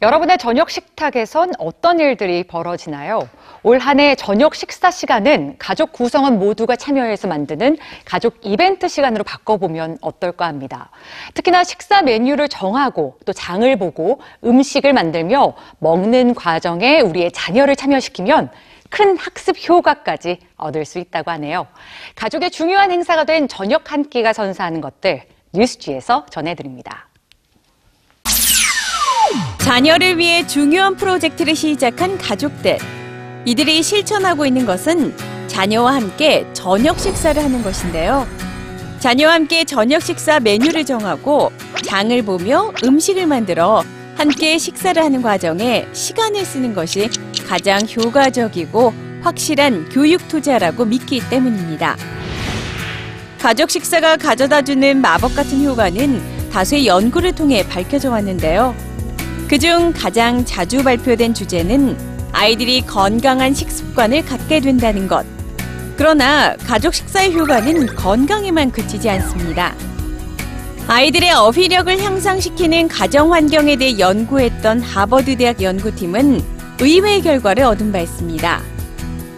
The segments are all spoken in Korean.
여러분의 저녁 식탁에선 어떤 일들이 벌어지나요? 올 한 해 저녁 식사 시간은 가족 구성원 모두가 참여해서 만드는 가족 이벤트 시간으로 바꿔보면 어떨까 합니다. 특히나 식사 메뉴를 정하고 또 장을 보고 음식을 만들며 먹는 과정에 우리의 자녀를 참여시키면 큰 학습 효과까지 얻을 수 있다고 하네요. 가족의 중요한 행사가 된 저녁 한 끼가 선사하는 것들 뉴스지에서 전해드립니다. 자녀를 위해 중요한 프로젝트를 시작한 가족들. 이들이 실천하고 있는 것은 자녀와 함께 저녁 식사를 하는 것인데요. 자녀와 함께 저녁 식사 메뉴를 정하고 장을 보며 음식을 만들어 함께 식사를 하는 과정에 시간을 쓰는 것이 가장 효과적이고 확실한 교육 투자라고 믿기 때문입니다. 가족 식사가 가져다 주는 마법 같은 효과는 다수의 연구를 통해 밝혀져 왔는데요. 그중 가장 자주 발표된 주제는 아이들이 건강한 식습관을 갖게 된다는 것. 그러나 가족 식사의 효과는 건강에만 그치지 않습니다. 아이들의 어휘력을 향상시키는 가정 환경에 대해 연구했던 하버드 대학 연구팀은 의외의 결과를 얻은 바 있습니다.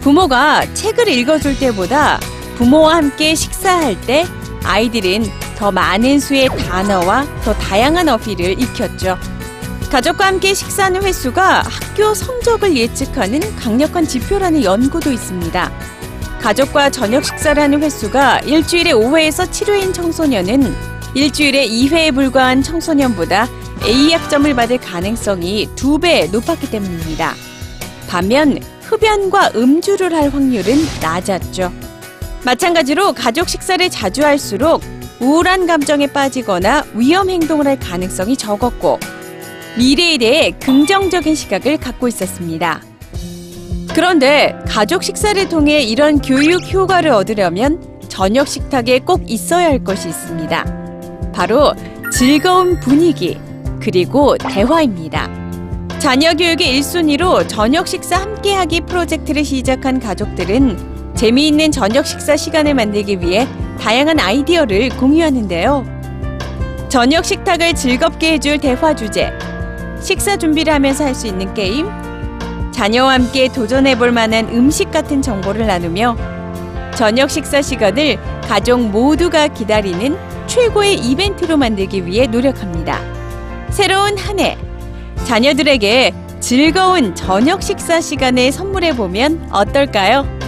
부모가 책을 읽어줄 때보다 부모와 함께 식사할 때 아이들은 더 많은 수의 단어와 더 다양한 어휘를 익혔죠. 가족과 함께 식사하는 횟수가 학교 성적을 예측하는 강력한 지표라는 연구도 있습니다. 가족과 저녁 식사를 하는 횟수가 일주일에 5회에서 7회인 청소년은 일주일에 2회에 불과한 청소년보다 A 학점을 받을 가능성이 2배 높았기 때문입니다. 반면 흡연과 음주를 할 확률은 낮았죠. 마찬가지로 가족 식사를 자주 할수록 우울한 감정에 빠지거나 위험 행동을 할 가능성이 적었고 미래에 대해 긍정적인 시각을 갖고 있었습니다. 그런데 가족 식사를 통해 이런 교육 효과를 얻으려면 저녁 식탁에 꼭 있어야 할 것이 있습니다. 바로 즐거운 분위기, 그리고 대화입니다. 자녀 교육의 1순위로 저녁 식사 함께하기 프로젝트를 시작한 가족들은 재미있는 저녁 식사 시간을 만들기 위해 다양한 아이디어를 공유하는데요. 저녁 식탁을 즐겁게 해줄 대화 주제, 식사 준비를 하면서 할 수 있는 게임, 자녀와 함께 도전해 볼 만한 음식 같은 정보를 나누며 저녁 식사 시간을 가족 모두가 기다리는 최고의 이벤트로 만들기 위해 노력합니다. 새로운 한 해, 자녀들에게 즐거운 저녁 식사 시간을 선물해 보면 어떨까요?